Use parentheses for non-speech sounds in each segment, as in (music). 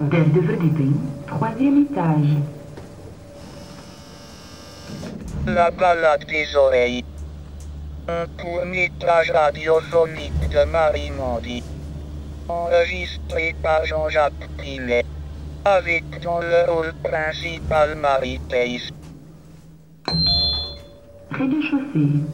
Derde verdieping, troisième étage. La balade des oreilles. Un court métrage radiophonique de Marie Mondi. Enregistré par Jean-Jacques Pinet. Avec dans le rôle principal Marie Pace. Rez-de-chaussée.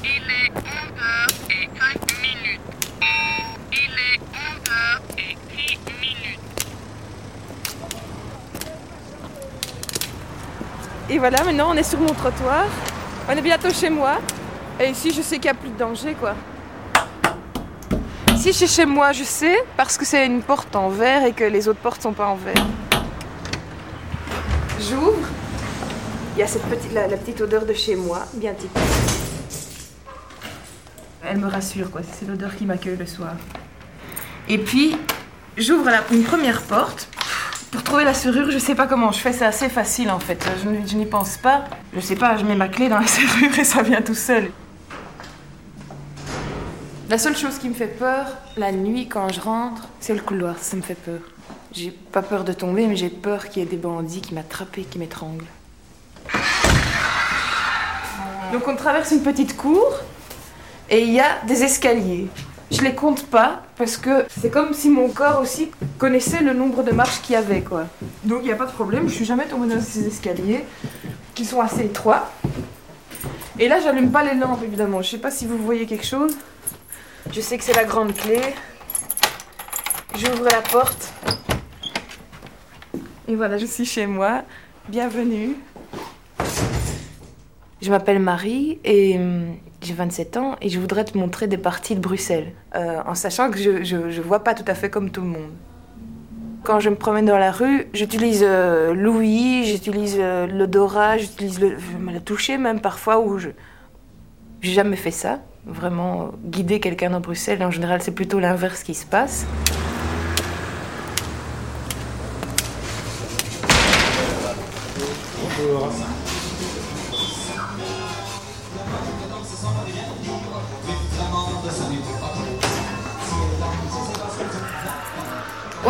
Il est 11h et 5 minutes. Il est 11h et 6 minutes. Et voilà, maintenant on est sur mon trottoir. On est bientôt chez moi. Et ici, je sais qu'il n'y a plus de danger, quoi. Ici, c'est chez moi, je sais, parce que c'est une porte en verre et que les autres portes sont pas en verre. J'ouvre. Il y a cette petite, la, la petite odeur de chez moi, bien typique. Elle me rassure, quoi. C'est l'odeur qui m'accueille le soir. Et puis, j'ouvre une première porte. Pour trouver la serrure, je sais pas comment je fais, c'est assez facile en fait. Je, n'y pense pas. Je sais pas, je mets ma clé dans la (laughs) serrure et ça vient tout seul. La seule chose qui me fait peur, la nuit quand je rentre, c'est le couloir, ça me fait peur. J'ai pas peur de tomber, mais j'ai peur qu'il y ait des bandits qui m'attrapent et qui m'étranglent. Donc on traverse une petite cour et il y a des escaliers. Je les compte pas parce que c'est comme si mon corps aussi connaissait le nombre de marches qu'il y avait quoi. Donc il n'y a pas de problème, je suis jamais tombée dans ces escaliers qui sont assez étroits. Et là j'allume pas les lampes évidemment. Je sais pas si vous voyez quelque chose. Je sais que c'est la grande clé. J'ouvre la porte. Et voilà, je suis chez moi. Bienvenue. Je m'appelle Marie et hum, j'ai 27 ans et je voudrais te montrer des parties de Bruxelles, euh, en sachant que je, je, je vois pas tout à fait comme tout le monde. Quand je me promène dans la rue, j'utilise euh, l'ouïe, j'utilise euh, l'odorat, j'utilise le, le toucher même parfois où je j'ai jamais fait ça. Vraiment euh, guider quelqu'un dans Bruxelles, en général c'est plutôt l'inverse qui se passe.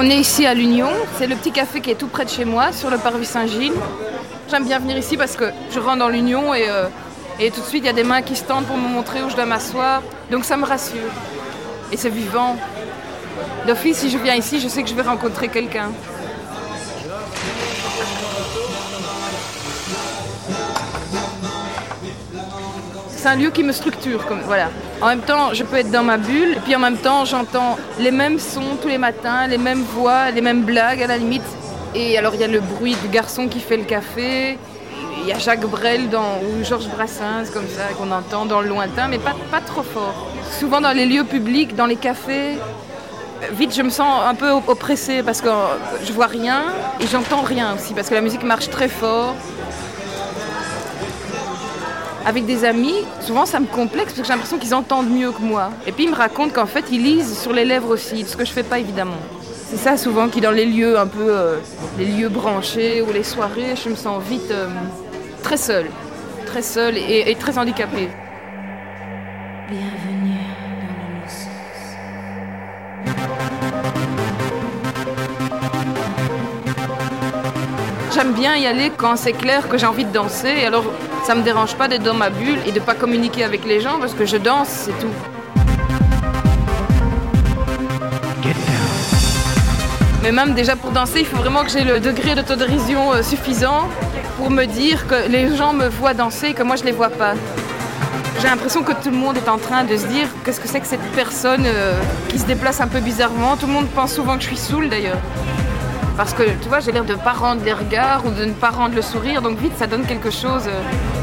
On est ici à l'Union, c'est le petit café qui est tout près de chez moi, sur le parvis Saint-Gilles. J'aime bien venir ici parce que je rentre dans l'Union et, euh, et tout de suite il y a des mains qui se tendent pour me montrer où je dois m'asseoir. Donc ça me rassure. Et c'est vivant. D'office, si je viens ici, je sais que je vais rencontrer quelqu'un. C'est un lieu qui me structure, voilà. En même temps, je peux être dans ma bulle, et puis en même temps, j'entends les mêmes sons tous les matins, les mêmes voix, les mêmes blagues à la limite. Et alors, il y a le bruit du garçon qui fait le café, il y a Jacques Brel ou Georges Brassens, comme ça, qu'on entend dans le lointain, mais pas, pas trop fort. Souvent dans les lieux publics, dans les cafés, vite je me sens un peu oppressée parce que je vois rien et j'entends rien aussi, parce que la musique marche très fort avec des amis, souvent ça me complexe parce que j'ai l'impression qu'ils entendent mieux que moi. Et puis ils me racontent qu'en fait ils lisent sur les lèvres aussi, ce que je fais pas évidemment. C'est ça souvent qui dans les lieux un peu, euh, les lieux branchés ou les soirées, je me sens vite euh, très seule, très seule et, et très handicapée. Bienvenue. J'aime bien y aller quand c'est clair que j'ai envie de danser. Alors ça me dérange pas d'être dans ma bulle et de pas communiquer avec les gens parce que je danse, c'est tout. Mais même déjà pour danser, il faut vraiment que j'ai le degré d'autodérision euh, suffisant pour me dire que les gens me voient danser et que moi je les vois pas. J'ai l'impression que tout le monde est en train de se dire qu'est-ce que c'est que cette personne euh, qui se déplace un peu bizarrement? Tout le monde pense souvent que je suis saoule d'ailleurs. Parce que tu vois, j'ai l'air de ne pas rendre les regards ou de ne pas rendre le sourire, donc vite ça donne quelque chose. euh.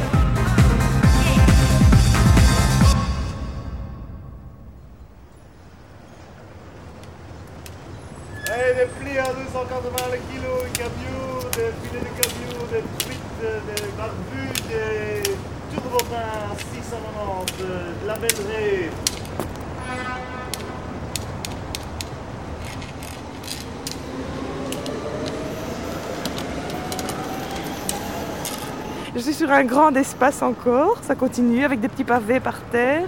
Je suis sur un grand espace encore, ça continue avec des petits pavés par terre.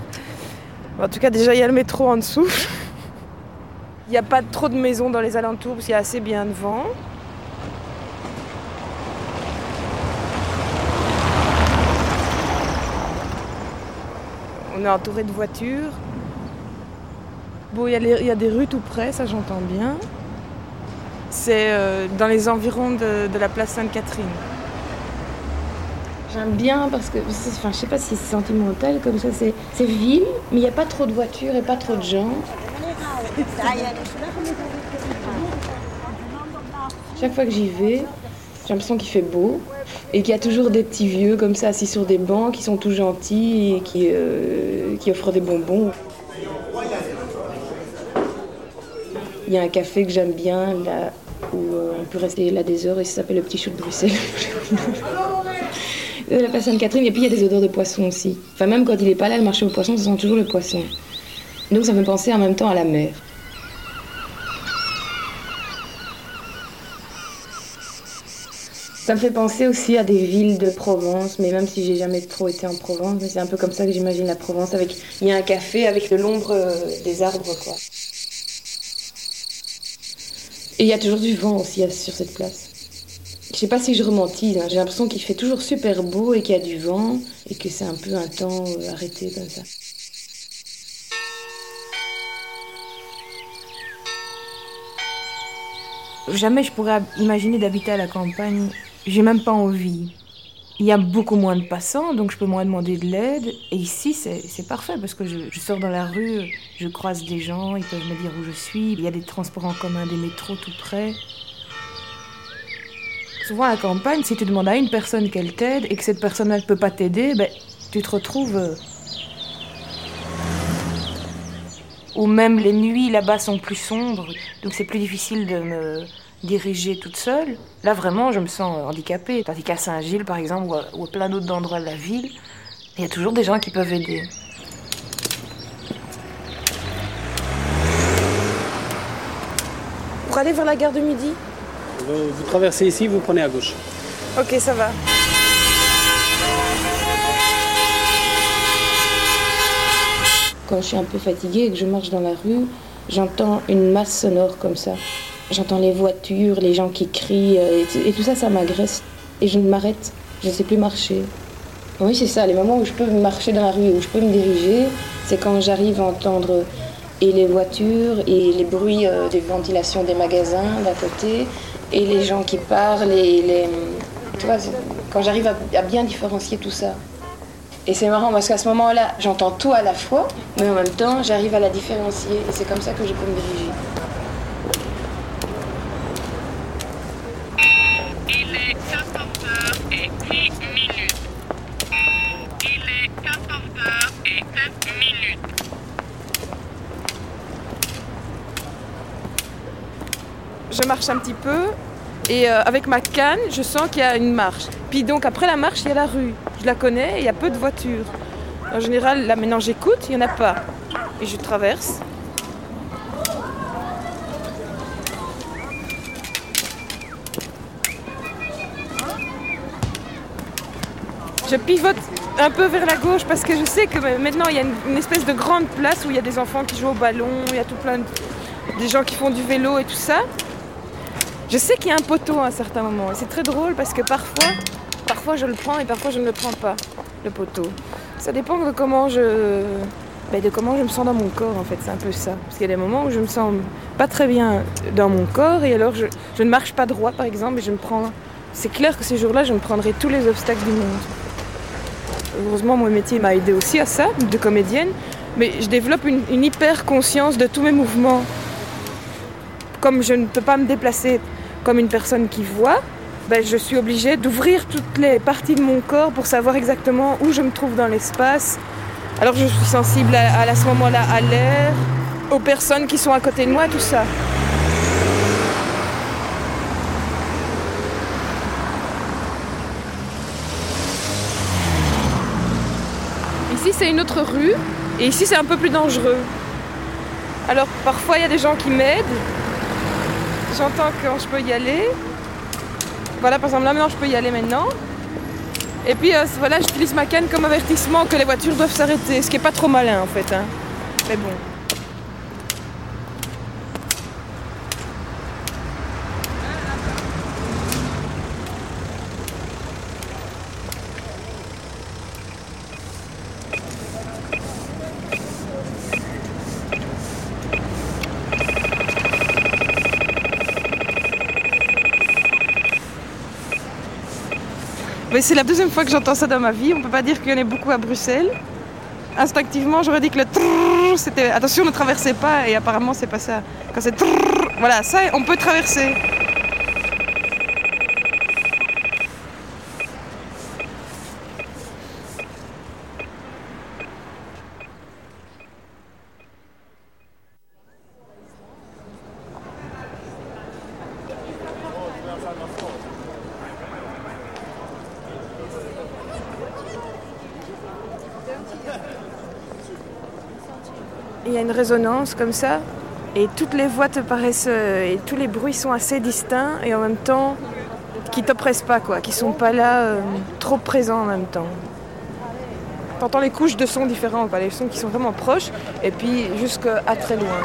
En tout cas, déjà, il y a le métro en dessous. (laughs) Il n'y a pas trop de maisons dans les alentours parce qu'il y a assez bien de vent. On est entouré de voitures. Bon, il y, a des rues tout près, ça j'entends bien. C'est euh, dans les environs de, la place Sainte-Catherine. J'aime bien parce que, enfin, je sais pas si c'est sentimental comme ça, c'est c'est ville, mais il n'y a pas trop de voitures et pas trop de gens. Chaque fois que j'y vais, j'ai l'impression qu'il fait beau et qu'il y a toujours des petits vieux comme ça assis sur des bancs qui sont tout gentils et qui, euh, qui offrent des bonbons. Il y a un café que j'aime bien là où euh, on peut rester là des heures et ça s'appelle le Petit Chou de Bruxelles. (laughs) Euh, la place Sainte-Catherine, et puis il y a des odeurs de poisson aussi. Enfin, même quand il n'est pas là, le marché aux poissons, ça sent toujours le poisson. Donc ça me fait penser en même temps à la mer. Ça me fait penser aussi à des villes de Provence, mais même si j'ai jamais trop été en Provence, c'est un peu comme ça que j'imagine la Provence. Avec, il y a un café avec de l'ombre euh, des arbres, quoi. Et il y a toujours du vent aussi sur cette place. Je sais pas si je romantise, hein. j'ai l'impression qu'il fait toujours super beau et qu'il y a du vent et que c'est un peu un temps euh, arrêté comme ça. Jamais je pourrais imaginer d'habiter à la campagne. J'ai même pas envie. Il y a beaucoup moins de passants, donc je peux moins demander de l'aide. Et ici, c'est parfait parce que je, je sors dans la rue, je croise des gens, ils peuvent me dire où je suis. Il y a des transports en commun, des métros tout près. Souvent à la campagne, si tu demandes à une personne qu'elle t'aide et que cette personne ne peut pas t'aider, ben, tu te retrouves. euh, Ou même les nuits là-bas sont plus sombres, donc c'est plus difficile de me diriger toute seule. Là vraiment, je me sens handicapée. Tandis qu'à Saint-Gilles, par exemple, ou à, ou à plein d'autres endroits de la ville, il y a toujours des gens qui peuvent aider. Pour aller vers la gare de midi Vous, vous traversez ici, vous prenez à gauche. Ok, ça va. Quand je suis un peu fatiguée et que je marche dans la rue, j'entends une masse sonore comme ça. J'entends les voitures, les gens qui crient, euh, et, tout ça, ça m'agresse. Et je m'arrête, je ne sais plus marcher. Oui, c'est ça, les moments où je peux marcher dans la rue, où je peux me diriger, c'est quand j'arrive à entendre et les voitures et les bruits euh, des ventilations des magasins d'un côté, et les gens qui parlent, et les... Tu vois, quand j'arrive à bien différencier tout ça. Et c'est marrant parce qu'à ce moment-là, j'entends tout à la fois, mais en même temps, j'arrive à la différencier. Et c'est comme ça que je peux me diriger. Il est 14h et 10 minutes. Il est 14h et 7 minutes. Je marche un petit peu et euh, avec ma canne, je sens qu'il y a une marche. Puis donc après la marche, il y a la rue. Je la connais il y a peu de voitures. En général, là maintenant j'écoute, il n'y en a pas. Et je traverse. Je pivote un peu vers la gauche parce que je sais que maintenant il y a une, une espèce de grande place où il y a des enfants qui jouent au ballon, il y a tout plein de, des gens qui font du vélo et tout ça. Je sais qu'il y a un poteau à un certain moment. C'est très drôle parce que parfois, parfois je le prends et parfois je ne le prends pas, le poteau. Ça dépend de comment je, ben, de comment je me sens dans mon corps en fait. C'est un peu ça. Parce qu'il y a des moments où je me sens pas très bien dans mon corps et alors je, ne marche pas droit par exemple et je me prends. C'est clair que ces jours-là, je me prendrai tous les obstacles du monde. Heureusement, mon métier m'a aidé aussi à ça, de comédienne. Mais je développe une hyper conscience de tous mes mouvements. Comme je ne peux pas me déplacer comme une personne qui voit, ben, je suis obligée d'ouvrir toutes les parties de mon corps pour savoir exactement où je me trouve dans l'espace. Alors je suis sensible à, à ce moment-là à l'air, aux personnes qui sont à côté de moi, tout ça. Ici c'est une autre rue et ici c'est un peu plus dangereux. Alors parfois il y a des gens qui m'aident, J'entends quand je peux y aller. Voilà, par exemple, là, maintenant, je peux y aller maintenant. Et puis, euh, voilà, j'utilise ma canne comme avertissement que les voitures doivent s'arrêter. Ce qui est pas trop malin, en fait. hein. Mais bon. Mais c'est la deuxième fois que j'entends ça dans ma vie. On peut pas dire qu'il y en ait beaucoup à Bruxelles. Instinctivement, j'aurais dit que le c'était attention, ne traversez pas. Et apparemment, c'est pas ça. Quand c'est voilà, ça, on peut traverser. Il y a une résonance comme ça. Et toutes les voix te paraissent. euh, et tous les bruits sont assez distincts et en même temps qui t'oppressent pas, quoi. Qui sont pas là euh, trop présents en même temps. T'entends les couches de sons différents. Les sons qui sont vraiment proches et puis jusqu'à très loin.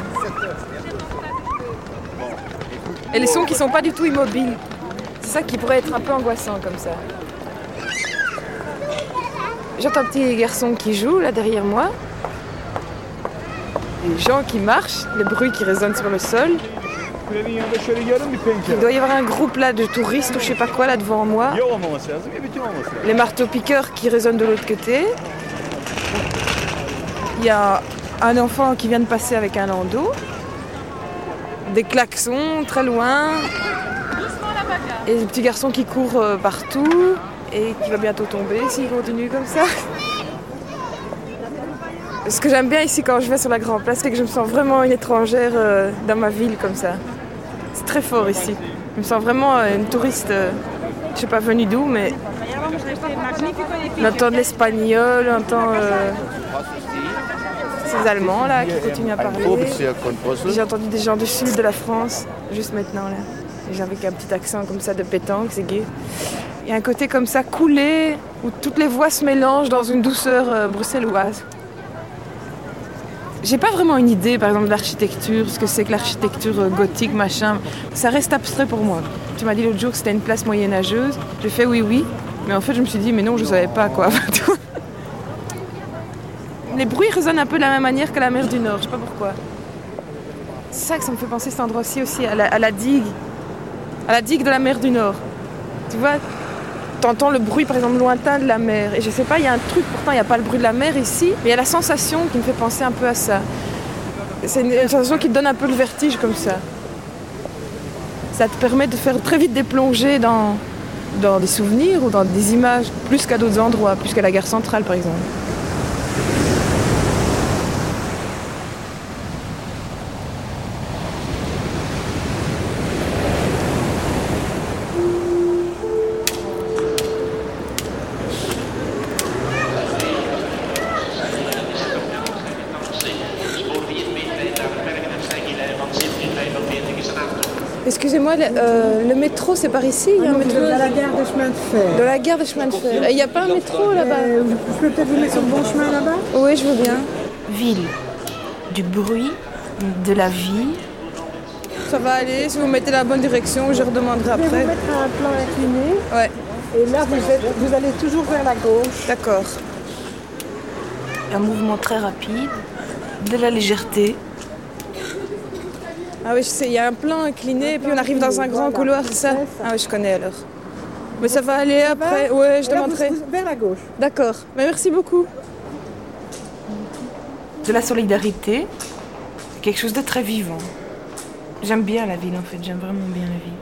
Et les sons qui sont pas du tout immobiles. C'est ça qui pourrait être un peu angoissant comme ça. J'entends un petit garçon qui joue là derrière moi. Les gens qui marchent, le bruit qui résonne sur le sol. Il doit y avoir un groupe là de touristes ou je sais pas quoi là devant moi. Les marteaux-piqueurs qui résonnent de l'autre côté. Il y a un enfant qui vient de passer avec un landau. Des klaxons très loin. Et des petits garçons qui courent euh, partout et qui va bientôt tomber s'il continue comme ça. Ce que j'aime bien ici quand je vais sur la Grand Place, c'est que je me sens vraiment une étrangère euh, dans ma ville comme ça. C'est très fort ici. Je me sens vraiment euh, une touriste, euh, je sais pas venue d'où, mais on entend l'espagnol, on entend euh, ces Allemands là qui continuent à parler. J'ai entendu des gens du sud de la France juste maintenant là. Et j'ai avec un petit accent comme ça de pétanque, c'est gay. Il y a un côté comme ça coulé où toutes les voix se mélangent dans une douceur euh, bruxelloise. J'ai pas vraiment une idée, par exemple, de l'architecture, ce que c'est que l'architecture euh, gothique, machin. Ça reste abstrait pour moi. Tu m'as dit l'autre jour que c'était une place moyenâgeuse. J'ai fait oui, oui. Mais en fait, je me suis dit, mais non, je savais pas quoi. (laughs) Les bruits résonnent un peu de la même manière que la mer du Nord, je sais pas pourquoi. C'est ça que ça me fait penser cet endroit-ci aussi, à la, à la digue. À la digue de la mer du Nord. Tu vois, t'entends le bruit par exemple lointain de la mer. Et je sais pas, il y a un truc, pourtant il n'y a pas le bruit de la mer ici, mais il y a la sensation qui me fait penser un peu à ça. C'est une, sensation qui te donne un peu le vertige comme ça. Ça te permet de faire très vite des plongées dans, dans des souvenirs ou dans des images, plus qu'à d'autres endroits, plus qu'à la gare centrale par exemple. Euh, le métro c'est par ici Il y a un métro Dans la gare de chemin de fer. Dans la gare de chemin de fer. Et Il n'y a pas un métro là-bas Euh, je peux peut-être vous mettre sur le bon chemin là-bas? Oui, je veux bien. Ville, du bruit, de la vie. Ça va aller, si vous mettez la bonne direction, je redemanderai Je vais après. vous mettre un plan incliné. Ouais, Et là, vous, êtes- vous allez toujours vers la gauche. d'accord. Un mouvement très rapide, de la légèreté. Ah oui, je sais, il y a un plan incliné et puis on arrive dans un grand couloir, c'est ça Ah oui, je connais alors. Mais ça va aller après, ouais, je demanderai. vers la gauche. D'accord, mais merci beaucoup. de la solidarité, quelque chose de très vivant. J'aime bien la ville en fait, j'aime vraiment bien la ville.